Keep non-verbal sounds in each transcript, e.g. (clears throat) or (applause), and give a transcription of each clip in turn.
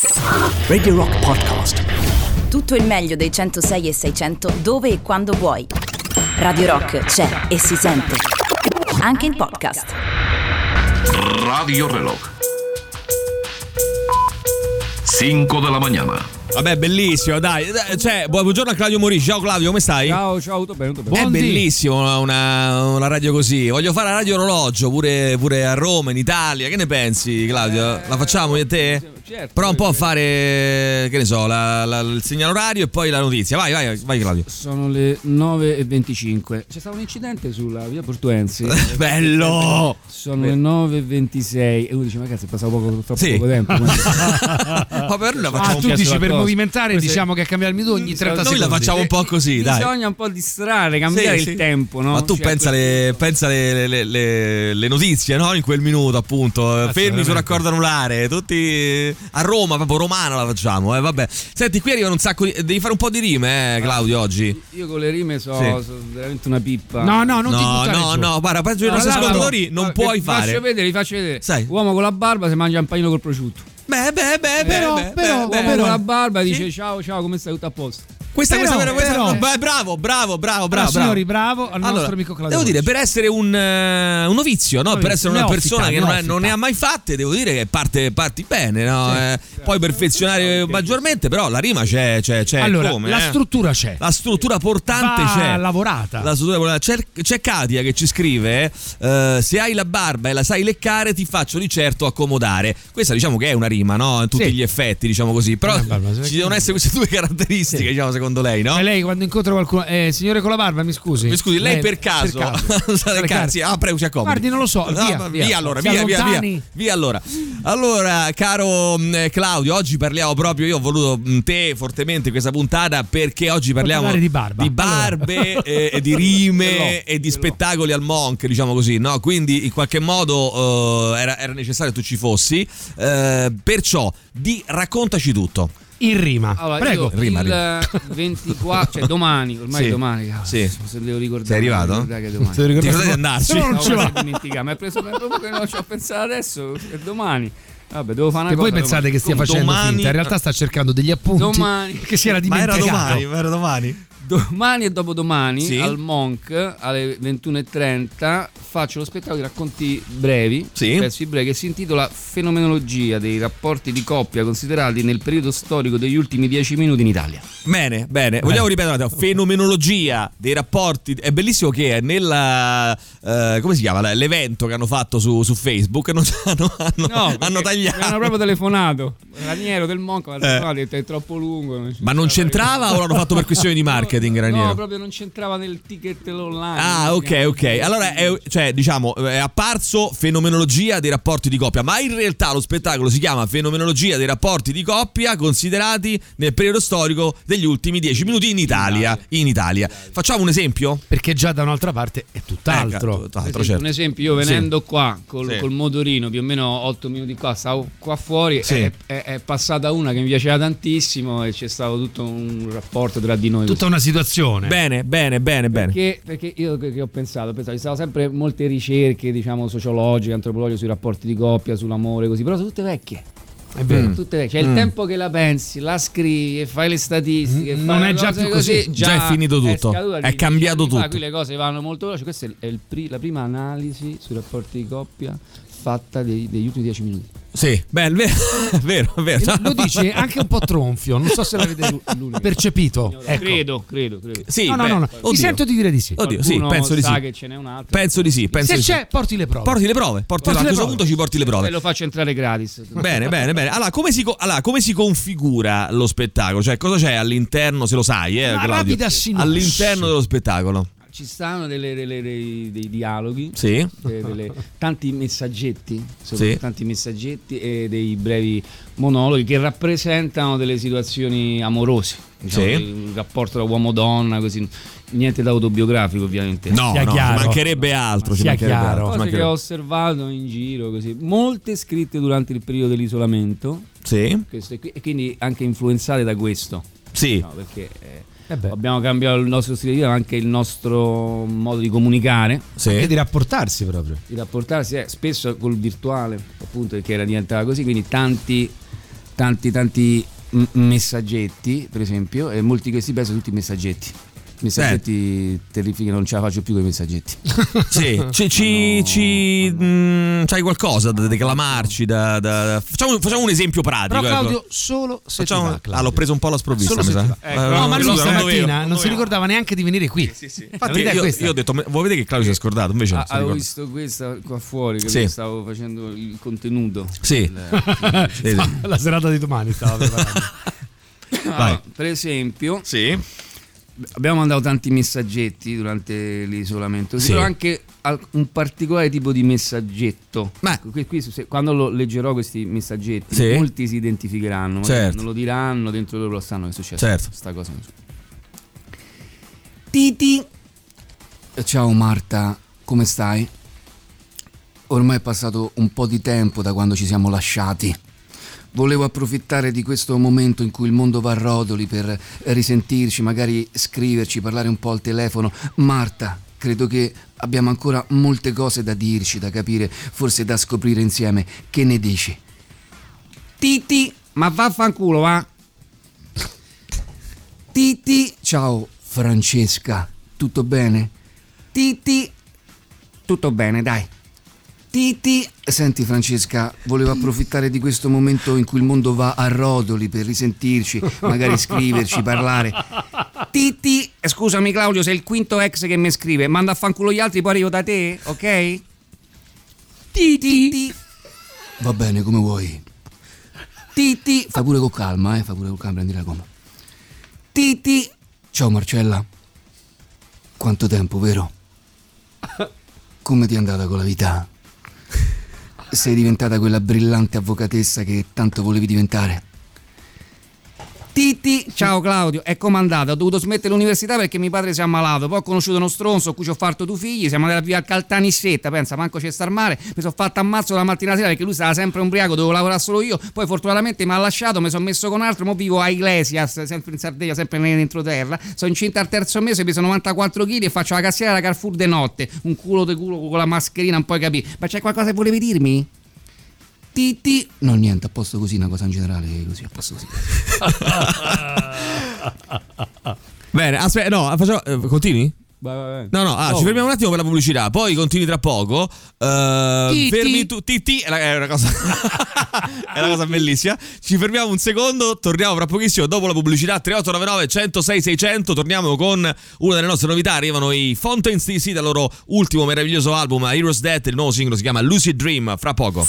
Radio Rock Podcast. Tutto il meglio dei 106 e 600 dove e quando vuoi. Radio Rock c'è e si sente. Anche in podcast. Radio Reloj. 5 de la mañana. Vabbè, bellissimo, dai. Cioè, buongiorno a Claudio Morici. Ciao Claudio, come stai? Ciao, ciao, tutto bene, tutto bene. È bellissimo una, una, radio così. Voglio fare la radio orologio pure, pure, a Roma, in Italia. Che ne pensi, Claudio? La facciamo io e te? Certo, Prova un po' a fare, che ne so, la, la, il segnale orario e poi la notizia. Vai, vai, vai, Claudio. Sono le 9.25. C'è stato un incidente sulla via Portuensi. (laughs) Bello! Sono le 9.26. E uno dice, ma cazzo, è passato poco, troppo Sì. poco tempo. (laughs) Ma per noi la Ah, facciamo tu un po' dici per. Movimentare Queste- diciamo che cambia il minuto ogni 30 Noi secondi. la facciamo un po' così, dai. Bisogna un po' distrarre, cambiare Sì, il sì. tempo, no? Ma tu Cioè, pensa, le, pensa le, le- le- le notizie, no? In quel minuto, appunto. Fermi veramente. sul raccordo anulare, tutti a Roma, proprio romana la facciamo, eh, vabbè. Senti, qui arrivano un sacco di. Devi fare un po' di rime, eh, Claudio, oggi. Io con le rime so, Sì. so veramente una pippa. No, no, non ti No, buttare no, giù. no, guarda, peggio dei No, nostri no, no, ascoltatori no. non puoi vi Faccio fare. vedere, vi faccio vedere. Sai. Uomo con la barba si mangia un panino col prosciutto. Beh, beh, beh, Però, beh, però, beh, Uomo beh. con la barba dice ciao, ciao, come stai? Tutto a posto. Questa, Però, questa, questa, però- beh, bravo, bravo, bravo, bravo, Però, bravo. signori, bravo al nostro Allora, amico Claudio Devo dire, per essere un, eh, un novizio, no? per Novizio, essere una neofita, persona che non, è- neofita. non ne ha mai fatte, devo dire che parte, parti bene, no? Eh, Poi perfezionare maggiormente, però la rima c'è, c'è, c'è Allora, come? la eh? struttura c'è. La struttura portante Va c'è. lavorata. La struttura- c'è, c'è Katia che ci scrive: eh, Se hai la barba e la sai leccare, ti faccio di certo accomodare. Questa, diciamo che è una rima, no? In tutti Sì. gli effetti, diciamo così. Però barba, ci devono essere queste due caratteristiche, Sì. diciamo, secondo lei, no? E lei quando incontra qualcuno, eh, signore con la barba, mi scusi. Mi scusi, lei per caso, (laughs) sa Per leccarsi? caso. Ah, prego, si accomodi. Guardi, non lo so, No, via, via. allora, via, via, via, via allora. Allora, caro mh, Claudio, oggi parliamo proprio, io ho voluto mh, te fortemente in questa puntata perché oggi parliamo di barba. di barbe (laughs) e, e di rime (laughs) e di spettacoli al Monk, diciamo così, no? Quindi in qualche modo eh, era, era necessario che tu ci fossi. Eh, perciò, di, raccontaci tutto. In rima. Allora, Prego. io Rima, il rima. 24, (laughs) cioè domani, ormai Sì. domani, cazzo, Sì. se devo ricordare. Sei arrivato? che è domani. Ti ricordate- di andarci? No, non ma va. dimentica, ma è preso proprio che non ci ho pensato adesso, è domani. Vabbè, devo fare una E voi cosa pensate domani. che stia Come facendo domani- finta, in realtà sta cercando degli appunti Domani. (laughs) che si era Ma era dimenticato. domani, ma era domani. Domani e dopodomani Sì. al Monk alle 21.30 faccio lo spettacolo di racconti brevi, Sì. pezzi brevi, che si intitola Fenomenologia dei rapporti di coppia considerati nel periodo storico degli ultimi dieci minuti in Italia. Bene, bene. Vogliamo ripetere. Fenomenologia dei rapporti. È bellissimo che nella. eh, come si chiama? L'evento che hanno fatto su, su Facebook. Non, (laughs) hanno, hanno, hanno perché tagliato. Hanno proprio telefonato. Raniero del Monk Eh. è troppo lungo. Ma non c'entrava o l'hanno fatto per questioni di (laughs) marketing, No, Raniero? No, proprio non c'entrava nel ticket online. Ah, ok, ok. Allora, è, cioè, diciamo, è apparso fenomenologia dei rapporti di coppia, ma in realtà lo spettacolo si chiama Fenomenologia dei rapporti di coppia considerati nel periodo storico degli ultimi dieci minuti in Italia. In Italia. Facciamo un esempio? Perché già da un'altra parte è tutt'altro. Ecco, tutt'altro, certo. Un esempio, io venendo qua col, Sì. col motorino, più o meno 8 minuti qua, stavo qua fuori, Sì. è, è- è passata una che mi piaceva tantissimo e c'è stato tutto un rapporto tra di noi. Tutta una situazione. Bene, bene, bene, bene. Perché, perché io che, ho pensato, ho pensato, ci sono sempre molte ricerche, diciamo, sociologiche, antropologiche sui rapporti di coppia, sull'amore, così, però sono tutte vecchie. È vero. Mm. Tutte vecchie. C'è il tempo che la pensi, la scrivi e fai le statistiche. Mm, fai non è già più così. Già è finito tutto. scaduta È di cambiato fa, tutto. Qui le cose vanno molto veloci. Questa è il pri- la prima analisi sui rapporti di coppia fatta dei- degli ultimi dieci minuti. Sì, beh, è vero, (laughs) vero. vero. Lo dice anche un po' tronfio, non so se l'avete percepito. Ecco. Credo, credo, credo. Sì, No, no, beh, no, no. oddio. Ti sento di dire di sì. Oddio, sì, penso di sa sì. che ce n'è un altro. Penso di sì, penso Se di sì. c'è, porti le prove. Porti le prove, porti Porti a questo prove. punto ci porti le E prove. lo faccio entrare gratis. Bene, bene, bene. Allora come, si, allora, come si configura lo spettacolo? Cioè, cosa c'è all'interno, se lo sai, eh, Claudio? All'interno dello spettacolo. Ci stanno delle- delle- dei, dei dialoghi. Sì. delle- tanti messaggetti, Sì. tanti messaggetti e dei brevi monologhi che rappresentano delle situazioni amorose, diciamo, Sì. il rapporto tra uomo-donna, così niente d'autobiografico ovviamente. No, Sia no, chiaro. mancherebbe altro. Sia mancherebbe chiaro. altro, Cose che ho osservato in giro così, molte scritte durante il periodo dell'isolamento Sì, e quindi anche influenzate da questo, sì. no, perché eh, abbiamo cambiato il nostro stile di vita, ma anche il nostro modo di comunicare. sì. anche di rapportarsi proprio. di rapportarsi eh, spesso col virtuale, appunto perché era diventata così, quindi tanti tanti tanti messaggetti, per esempio, e molti di questi beh sono tutti messaggetti. Messaggetti terrifici, non ce la faccio più con i messaggetti. (laughs) Sì, ci, ci, ci mm, c'hai qualcosa da declamarci? Da, da- da- Facciamo, facciamo un esempio pratico. Però Claudio, ecco. solo se Facciamo- ti va, Claudio. ah, l'ho preso un po' alla sprovvista, Solo mi sa. va. Eh, no, ma lui non stamattina dovevo, non, si ricordava neanche di venire qui. Infatti, La verità è io, io ho detto, "Ma vuoi vedere che Claudio si è scordato? Invece non Ah, avevo ricorda. visto questa qua fuori che Sì. stavo facendo il contenuto. Sì. Vedi? (laughs) La serata di domani stava (laughs) preparando. Ah, per esempio, Sì. Abbiamo mandato tanti messaggetti durante l'isolamento, Sì. però anche un particolare tipo di messaggetto. Ma- Qui- qui, se- quando lo leggerò questi messaggetti, Sì. molti si identificheranno, Certo. non lo diranno, dentro loro lo sanno che è successo. Certo. Sta cosa. Titi. Ciao Marta, come stai? Ormai è passato un po' di tempo da quando ci siamo lasciati. Volevo approfittare di questo momento in cui il mondo va a rotoli per risentirci, magari scriverci, parlare un po' al telefono. Marta, credo che abbiamo ancora molte cose da dirci, da capire, forse da scoprire insieme. Che ne dici? Titi, ma vaffanculo, va? Titi, ciao Francesca, tutto bene? Titi, tutto bene, dai. Titi, senti Francesca, volevo (clears throat) approfittare di questo momento in cui il mondo va a rotoli per risentirci, magari scriverci, parlare. Titi, eh, scusami Claudio, sei il quinto ex che mi scrive, manda a fanculo gli altri, poi arrivo da te, ok? Titi. Va bene, come vuoi. Titi, fa pure con calma, eh, fa pure con calma, prendi la gomma. Titi, ciao Marcella. Quanto tempo, vero? (laughs) Come ti è andata con la vita? Sei diventata quella brillante avvocatessa che tanto volevi diventare. Titi, ciao Claudio, è comandato, ho dovuto smettere l'università perché mio padre si è ammalato, poi ho conosciuto uno stronzo a cui ci ho fatto due figli, siamo andati via al Caltanissetta, pensa, manco c'è star mare, mi sono fatto ammazzo la mattina sera perché lui stava sempre ubriaco, dovevo lavorare solo io, poi fortunatamente mi ha lasciato, mi sono messo con altro, mo vivo a Iglesias, sempre in Sardegna, sempre nell'entroterra, sono incinta al terzo mese, peso 94 kg e faccio la cassiera alla Carrefour de notte, un culo di culo con la mascherina, non puoi capire, ma c'è qualcosa che volevi dirmi? Titi. No, niente, a posto così, una cosa in generale, così, a posto così. (laughs) Bene, aspetta, no, facciamo, eh, continui? Vai, vai, vai. No, no, ah, Oh. ci fermiamo un attimo per la pubblicità, poi continui tra poco. Ti, fermi ti. tu, ti, ti, è una- è una cosa (laughs) è una cosa bellissima. Ci fermiamo un secondo, torniamo fra pochissimo dopo la pubblicità 3899 106 600, torniamo con una delle nostre novità, arrivano i Fountains DC dal loro ultimo meraviglioso album Heroes Death, il nuovo singolo si chiama Lucid Dream, fra poco.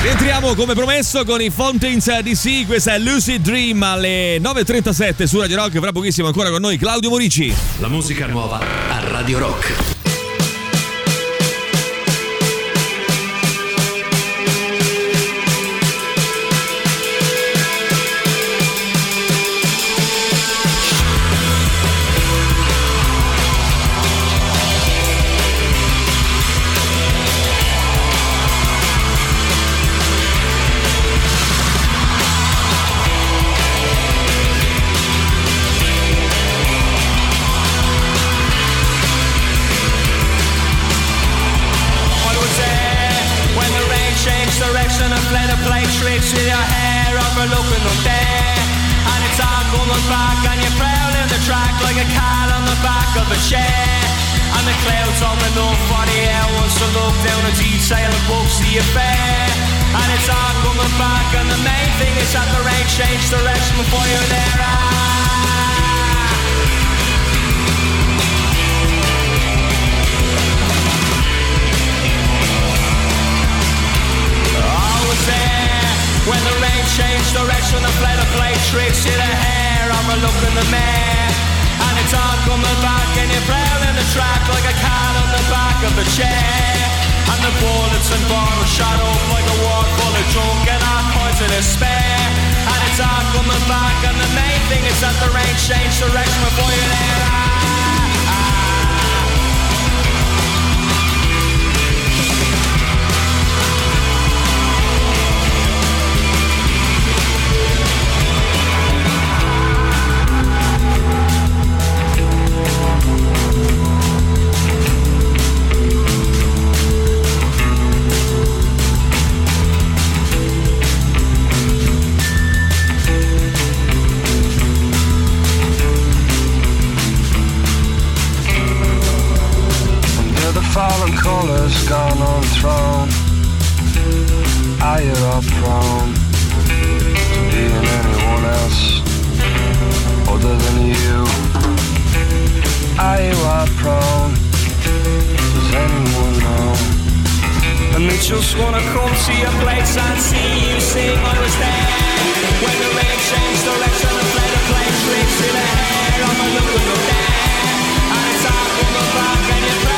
Rientriamo come promesso con i Fountains DC, questa è Lucid Dream alle 9.37 su Radio Rock, fra pochissimo ancora con noi Claudio Morici. La musica nuova a Radio Rock. Tricks in the hair. I'm a look in the mirror and it's all coming back and you're prowling the track like a cat on the back of a chair. And the bullets and bottles shot up like a war full of drunk and all kinds of despair. And it's all coming back and the main thing is that the rain changed direction before you're there. Ah, solemn colors gone on throne. I am prone to being anyone else other than you. I am prone. Does anyone know? And they just wanna come to your place and see you sing. I was there when the rain changed direction and fled a place, rips in the air. I'm a look and look and it's hard in the back and you're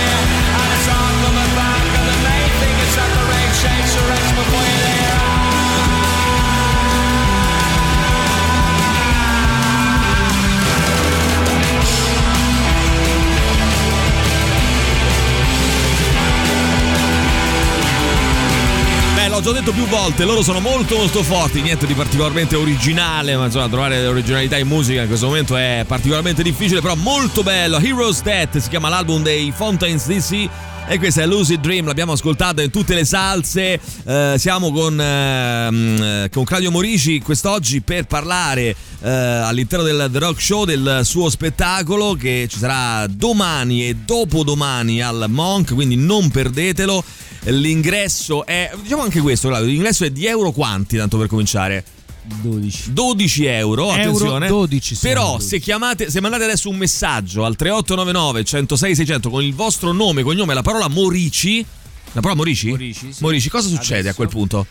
l'ho detto più volte, loro sono molto molto forti, niente di particolarmente originale, ma insomma trovare l'originalità in musica in questo momento è particolarmente difficile, però molto bello. Heroes Death si chiama l'album dei Fountains DC. E questa è Lucid Dream, l'abbiamo ascoltata in tutte le salse. Eh, siamo con, ehm, con Claudio Morici quest'oggi per parlare eh, all'interno del The Rock Show del suo spettacolo che ci sarà domani e dopodomani al Monk, quindi non perdetelo. L'ingresso è, diciamo anche questo, Claudio, l'ingresso è di euro quanti, tanto per cominciare? 12. 12 euro, attenzione. 12 sono, Però 12. se chiamate, se mandate adesso un messaggio al 3899 106 600 con il vostro nome, cognome e la parola Morici, la parola Morici? Morici, sì. Morici, cosa succede Adesso? a quel punto?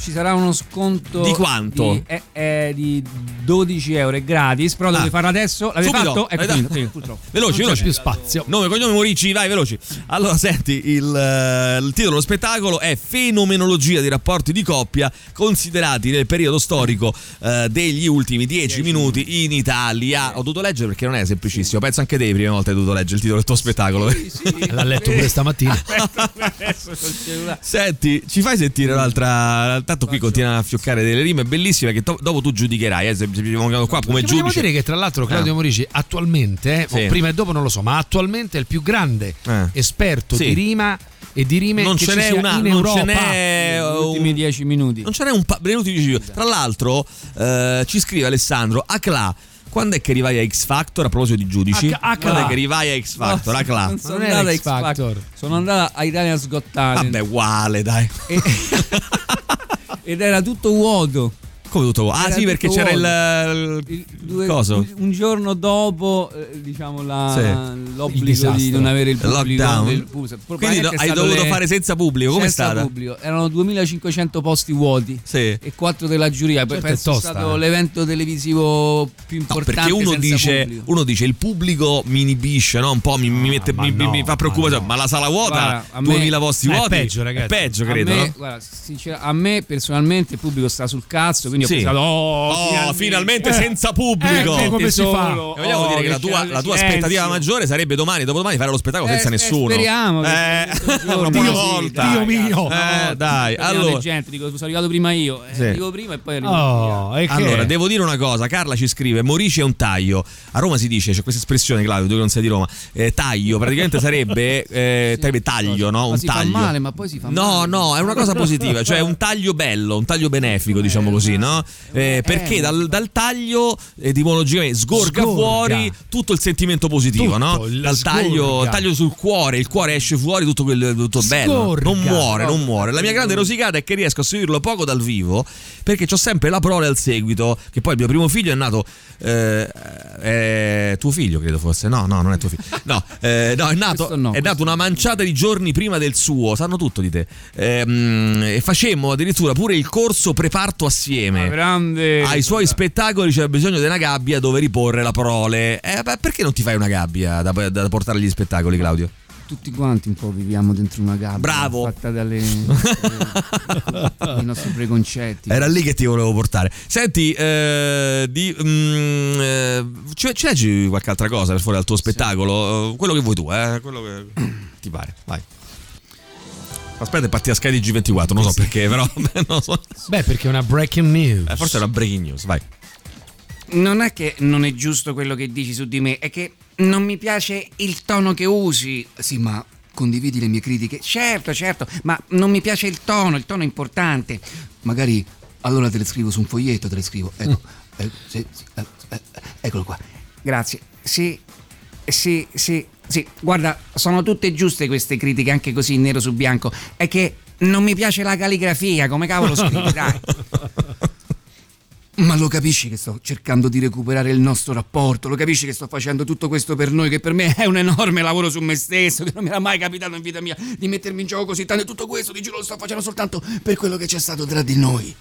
Ci sarà uno sconto Di quanto? Di, è- è di 12 euro, è gratis, però lo Ah. devi farlo adesso. L'avete Subito. fatto? Ecco, finito, finito, purtroppo. Veloci, Non c'è veloci. più spazio. Nome, cognome, Morici, vai, veloci. Allora, senti, il, eh, il titolo dello spettacolo è Fenomenologia dei rapporti di coppia considerati nel periodo storico eh, degli ultimi dieci minuti in Italia. Ho dovuto leggere perché non è semplicissimo. Penso anche te, le prime volte hai dovuto leggere il titolo del tuo spettacolo. (laughs) L'ha letto pure stamattina. (laughs) Senti, ci fai sentire un'altra. Tanto qui continua a fioccare delle rime bellissime che to- dopo tu giudicherai. Eh, se vengono qua come giudice. dire che tra l'altro Claudio Ah. Morici attualmente, Sì. o prima e dopo non lo so, ma attualmente è il più grande Eh. esperto Sì. di rima e di rime Non che ce ci n'è sia una, in non Europa. ce n'è Gli ultimi un- 10 minuti. Non ce n'è un pa- venuti dieci Tra l'altro, eh, ci scrive Alessandro Acla. Quando è che arrivai a X Factor a proposito di giudici? Acla- Acla. Quando è che arrivai a X Factor? No, Acla. non sono Non andata a X Factor. Factor. Sono andata a Italian Got Talent. Vabbè, uguale, dai. E- (laughs) Ed era tutto vuoto. Come tutto? Ah, Era sì, perché c'era il. Il- due- Coso? Un, un giorno dopo, eh, diciamo, la- Sì. L'obbligo di non avere il pubblico. Lockdown. del- pu- Quindi do- è hai dovuto le- fare senza pubblico. Com'è senza stata? pubblico. Erano 2500 posti vuoti. Sì. E 4 della giuria. Certo, Penso è tosta, stato eh. l'evento televisivo più No, importante. perché uno senza dice, pubblico. uno dice il pubblico mi inibisce, no? Un po' mi, mi mette, ma mi, no, mi fa ma preoccupare. no. Ma, la sala vuota, Guarda, a me- 2000 posti Eh, è vuoti. peggio, ragazzi. È peggio, a credo. me, no? guarda, sincer- a me personalmente il pubblico sta sul cazzo, quindi Sì. ho pensato, oh, Oh, finalmente, Eh. senza pubblico. Eh, come si fa? E vogliamo dire che la tua, la tua aspettativa maggiore sarebbe domani, dopodomani fare lo spettacolo Eh, senza eh, nessuno. speriamo Eh, (laughs) una buona volta. Dio mio. Eh, dai, Allora, gente, dico, sono arrivato prima io. Eh, Sì. Arrivo prima e poi arrivo Oh, e? Allora, devo dire una cosa, Carla ci scrive, Morici è un taglio. A Roma si dice, c'è questa espressione, Claudio, tu che non sei di Roma, eh, taglio, praticamente sarebbe, eh, sarebbe taglio, no? Ma Un taglio. male, ma poi si fa No, male. no, è una cosa positiva, cioè un taglio bello, un taglio benefico, diciamo così, no? Eh, perché eh. dal, dal taglio etimologicamente sgorga, Sgorga. fuori tutto il sentimento positivo, Tutto, no? Dal taglio, taglio sul cuore, il cuore esce fuori tutto quel tutto bello. Non muore, non muore. La mia grande rosicata è che riesco a seguirlo poco dal vivo perché ho sempre la prole al seguito, che poi il mio primo figlio è nato eh, è tuo figlio, credo fosse. No, no, non è tuo figlio. No, eh, no, è nato, no, è nato una manciata di giorni prima del suo. Sanno tutto di te. Ehm, e facemmo addirittura pure il corso preparto assieme. Ma grande. Ai suoi spettacoli c'è bisogno di una gabbia dove riporre la prole. Eh, beh, perché non ti fai una gabbia da, da portare agli spettacoli, Claudio? Tutti quanti un po' viviamo dentro una gabbia. Bravo. Fatta dalle, (laughs) dai nostri preconcetti. Era lì che ti volevo portare. Senti, eh, di, mm, eh, leggi qualche altra cosa per fuori dal tuo spettacolo? Eh, Quello che vuoi tu, eh? Quello che ti pare, vai. Aspetta, è partita Sky di G24, non so perché, però (laughs) non so. Beh, perché è una breaking news. Eh, forse era breaking news, vai. Non è che non è giusto quello che dici su di me, è che non mi piace il tono che usi. Sì, ma condividi le mie critiche? Certo, certo, ma non mi piace il tono, il tono è importante. Magari allora te le scrivo su un foglietto, te le scrivo. Ecco, eh, sì, sì, eh, eh, eccolo qua. Grazie. Sì, sì, sì, sì. Guarda, sono tutte giuste queste critiche, anche così nero su bianco. È che non mi piace la calligrafia, come cavolo (laughs) scrivi, dai. Ma lo capisci che sto cercando di recuperare il nostro rapporto? Lo capisci che sto facendo tutto questo per noi? Che per me è un enorme lavoro su me stesso, che non mi era mai capitato in vita mia di mettermi in gioco così tanto. E tutto questo, di giuro, lo sto facendo soltanto per quello che c'è stato tra di noi.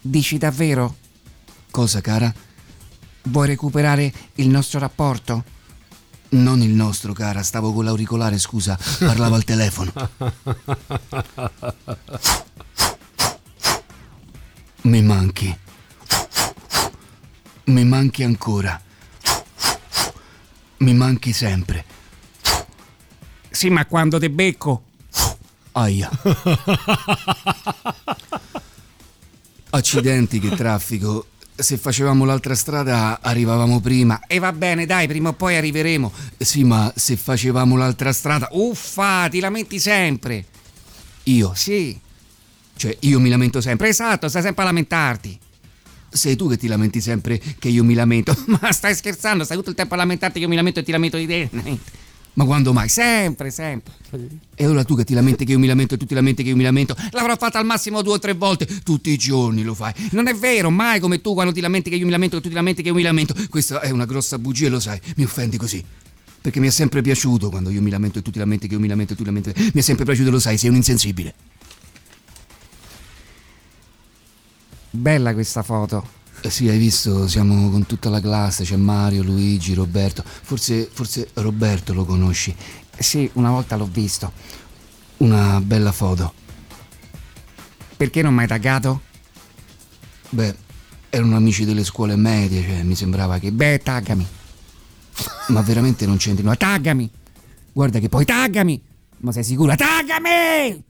Dici davvero? Cosa, cara? Vuoi recuperare il nostro rapporto? Non il nostro, cara, stavo con l'auricolare, scusa, parlavo al telefono. Mi manchi. Mi manchi ancora. Mi manchi sempre. Sì, ma quando te becco? Aia. Accidenti, che traffico. Se facevamo l'altra strada arrivavamo prima. E va bene, dai, prima o poi arriveremo. Sì, ma se facevamo l'altra strada... Uffa, ti lamenti sempre. Io? Sì. Cioè, io mi lamento sempre. Esatto, stai sempre a lamentarti. Sei tu che ti lamenti sempre che io mi lamento. (laughs) Ma stai scherzando? Stai tutto il tempo a lamentarti che io mi lamento e ti lamento di te. Ma quando mai? Sempre, sempre. E allora tu che ti lamenti che io mi lamento e tu ti lamenti che io mi lamento? L'avrò fatta al massimo due o tre volte. Tutti i giorni lo fai. Non è vero, mai come tu quando ti lamenti che io mi lamento e tu ti lamenti che io mi lamento. Questa è una grossa bugia, lo sai. Mi offendi così. Perché mi è sempre piaciuto quando io mi lamento e tu ti lamenti che io mi lamento e tu ti lamenti. Mi è sempre piaciuto, lo sai, sei un insensibile. Bella questa foto. Eh sì, hai visto, siamo con tutta la classe, c'è Mario, Luigi, Roberto. Forse, forse Roberto lo conosci. Sì, una volta l'ho visto. Una bella foto. Perché non mi hai taggato? Beh, erano amici delle scuole medie, cioè mi sembrava che... Beh, taggami. Ma veramente non c'entri? No, taggami. Guarda che poi taggami. Ma sei sicura? Taggami!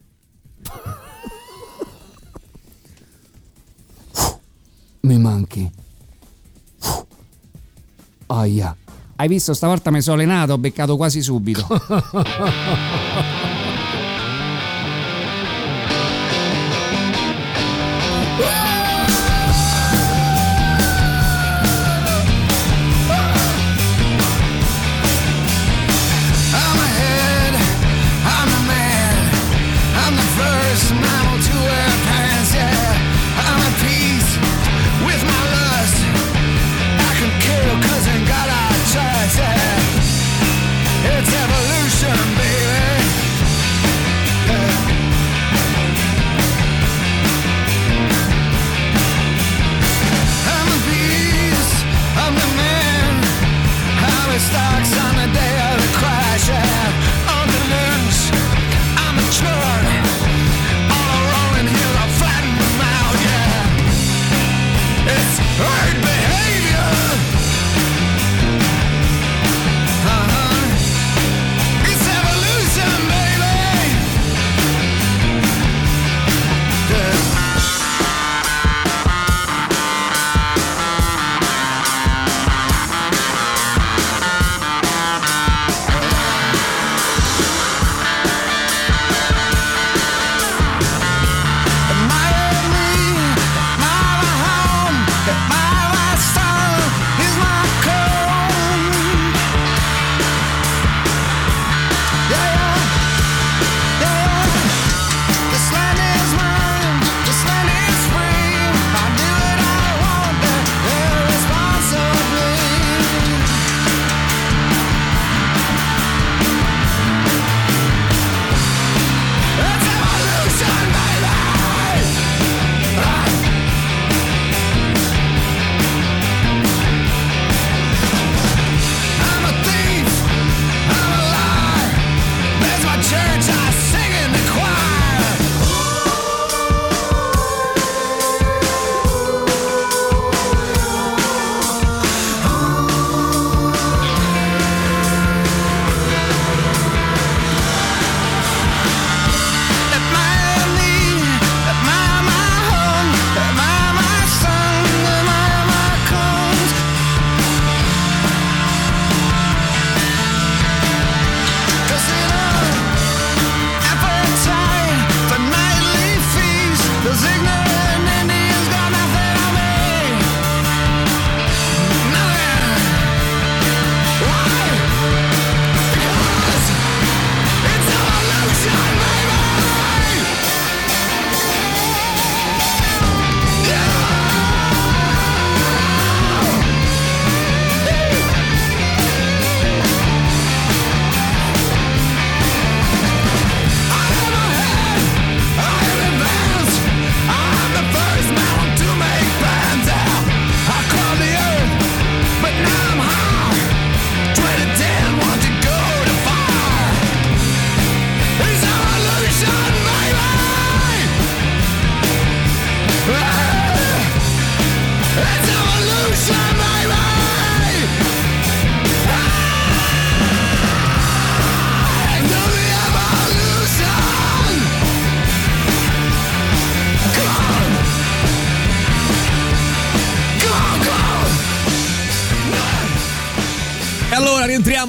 Mi manchi. Aia. Hai visto stavolta mi sono allenato, ho beccato quasi subito. (laughs)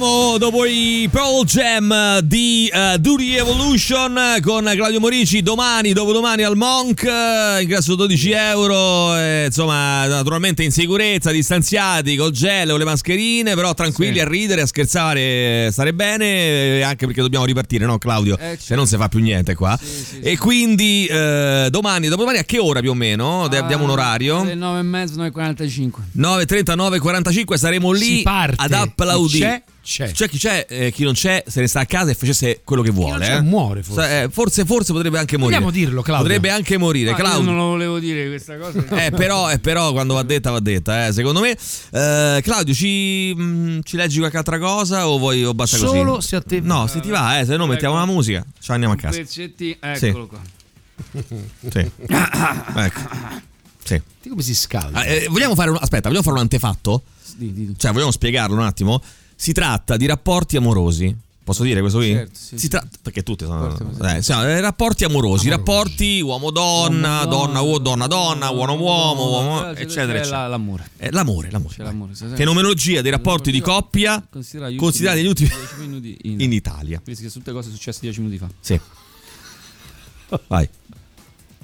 Rientriamo dopo i Pearl Jam di uh, Duty Evolution con Claudio Morici domani, dopodomani al Monk, eh, ingresso 12 euro, eh, insomma naturalmente in sicurezza, distanziati, col gel, con le mascherine, però tranquilli Sì. a ridere, a scherzare, stare bene, eh, anche perché dobbiamo ripartire, no Claudio? Eh, Se non si fa più niente qua. e quindi eh, domani, dopodomani a che ora più o meno? De- Diamo un orario? Alle 9 e mezzo, 9.45. 9.30, 9.45 saremo lì ad applaudire. Chi c'è? C'è. Chi c'è, eh, chi non c'è se ne sta a casa e facesse quello che vuole. eh. muore, forse. Eh, forse, forse potrebbe anche morire. Vogliamo dirlo, Claudio? Potrebbe anche morire. Io Claudio. non lo volevo dire questa cosa. Eh, però, eh, però quando va detta, va detta, eh, secondo me. Claudio, ci, mm, ci leggi qualche altra cosa o, vuoi, o basta così? Solo se a te No, se ti va, eh, se no mettiamo la musica. Ci andiamo a casa. pezzettino, Sì. eccolo qua. Sì. (coughs) ecco. Sì. Come si scalda? Ah, vogliamo fare un, aspetta, vogliamo fare un antefatto? Cioè, vogliamo spiegarlo un attimo? Si tratta di rapporti amorosi. Posso dire questo qui? Certo, sì, si tratta perché tutti sono Rapporti amorosi. eh, eh, rapporti amorosi, rapporti uomo-donna, donna uomo, donna-donna, uomo-uomo, uomo, C'è- c'è eccetera, la- eccetera. L'amore. Eh, l'amore, l'amore. C'è l'amore. sì. Fenomenologia dei rapporti di coppia considerati gli ultimi 10 minuti (laughs) in, in Italia. Queste che sono tutte cose successe 10 minuti fa. Sì. Vai.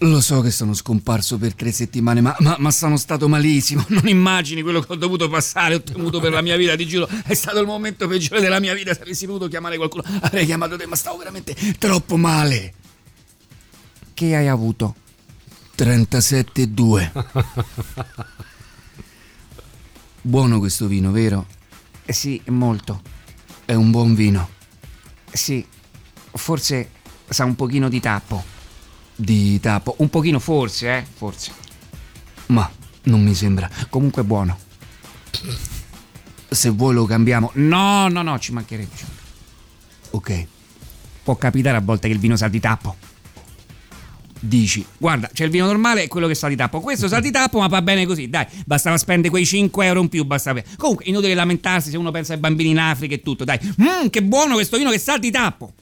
Lo so che sono scomparso per tre settimane, ma, ma- ma sono stato malissimo. Non immagini quello che ho dovuto passare, ho temuto per la mia vita, ti giuro. È stato il momento peggiore della mia vita. Se avessi potuto chiamare qualcuno, avrei chiamato te, ma stavo veramente troppo male. Che hai avuto? 37,2. (laughs) Buono questo vino, vero? Eh sì, molto. È un buon vino. Sì, forse sa un pochino di tappo. Di tappo? Un pochino forse, eh? Forse. Ma non mi sembra. Comunque buono. Se vuoi lo cambiamo. No, no, no, ci mancherebbe. Ok. Può capitare a volte che il vino sa di tappo. Dici, guarda, c'è il vino normale e quello che sa di tappo. Questo sa di tappo, ma va bene così. Dai, bastava spendere quei 5 euro in più. Basta per... Comunque, inutile lamentarsi se uno pensa ai bambini in Africa e tutto. Dai, Mmm, che buono questo vino che sa di tappo.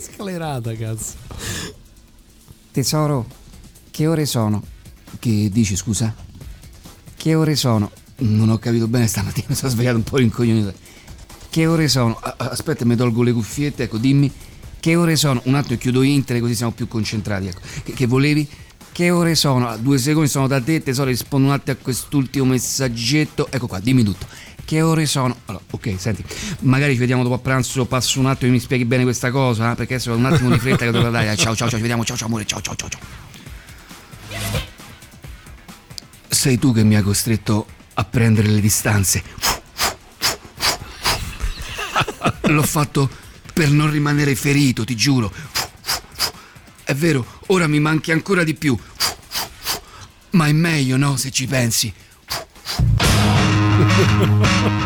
Scalerata, cazzo. Tesoro, che ore sono? Che dici, scusa? Che ore sono? Non ho capito bene stamattina, (laughs) mi sono svegliato un po' rincoglionito. Che ore sono? Aspetta, mi tolgo le cuffiette, ecco, dimmi. Che ore sono? Un attimo chiudo internet così siamo più concentrati, ecco. Che, che volevi? Che ore sono? Due secondi sono da te, tesoro, rispondo un attimo a quest'ultimo messaggetto. Ecco qua, dimmi tutto. Che ore sono? Allora, ok, senti, magari ci vediamo dopo a pranzo, passo un attimo e mi spieghi bene questa cosa, eh? perché adesso ho un attimo di fretta che devo dare. Eh, Ciao, ciao, ciao, ci vediamo, ciao, ciao, amore, ciao, ciao, ciao, ciao. Sei tu che mi hai costretto a prendere le distanze. L'ho fatto per non rimanere ferito, ti giuro. È vero, ora mi manchi ancora di più. Ma è meglio, no, se ci pensi. Ha ha ha ha!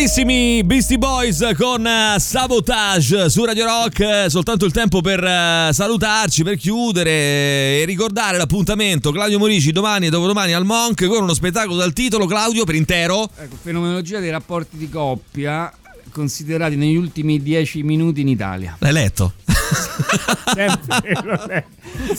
Bravissimi Beastie Boys con eh, Sabotage su Radio Rock. Soltanto il tempo per eh, salutarci, per chiudere e ricordare l'appuntamento. Claudio Morici domani e dopodomani al Monk con uno spettacolo dal titolo Claudio per intero. Ecco, fenomenologia dei rapporti di coppia considerati negli ultimi dieci minuti in Italia. L'hai letto? Sempre.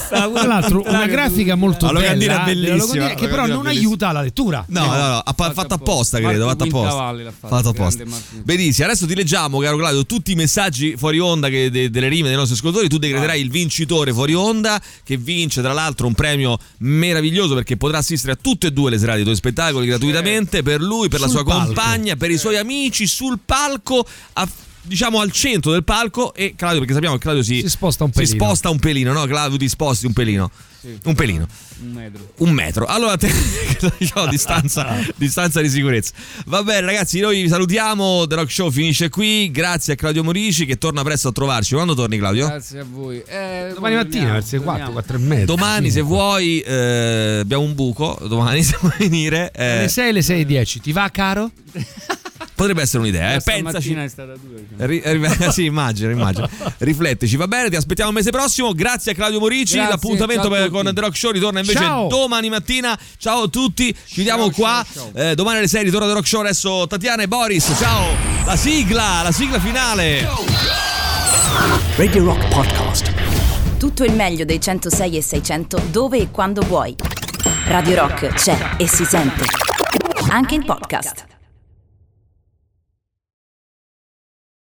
Tra l'altro, una grafica molto La bella è bellissima, la che però non bellissima. aiuta alla lettura. No, no, no, ha fa- fatto apposta, credo. Fatto apposta. Fatto, apposta. Benissimo, adesso ti leggiamo, caro Claudio, tutti i messaggi fuori onda che- de- delle rime dei nostri ascoltatori. Tu decreterai il vincitore fuori onda, che vince tra l'altro un premio meraviglioso perché potrà assistere a tutte e due le serate dei tuoi spettacoli gratuitamente per lui, per la Sul sua palco. compagna, per i suoi amici sul palco. A- Diciamo al centro del palco e Claudio, perché sappiamo che Claudio si, Si sposta un si pelino. sposta un pelino, no? Claudio, ti sposti un pelino. Un pelino. Un metro. Un metro. Allora, te, (laughs) diciamo, distanza, (laughs) distanza di sicurezza. Va bene, ragazzi, noi vi salutiamo. The Rock Show finisce qui. Grazie a Claudio Morici che torna presto a trovarci. Quando torni, Claudio? Grazie a voi. Eh, Domani mattina, verso le 4, torniamo. 4 e mezza. Domani, se vuoi, eh, abbiamo un buco. Domani, (laughs) se vuoi venire, eh, Alle 6 alle 6 e 10. Ti va, caro? Potrebbe essere un'idea. Eh. Pensaci. è stata due. cioè. Ri- ri- (laughs) sì, immagino, immagino. (laughs) Rifletteci, va bene? Ti aspettiamo il mese prossimo. Grazie a Claudio Morici. Grazie, L'appuntamento per- con The Rock Show ritorna invece Ciao. domani mattina. Ciao a tutti, chiudiamo Ciao, qua. ciao, Eh, domani alle 6 ritorna The Rock Show. Adesso Tatiana e Boris. Ciao. La sigla, la sigla finale. Radio Rock Podcast. Tutto il meglio dei 106 e 600 dove e quando vuoi. Radio Rock c'è e si sente. Anche in podcast.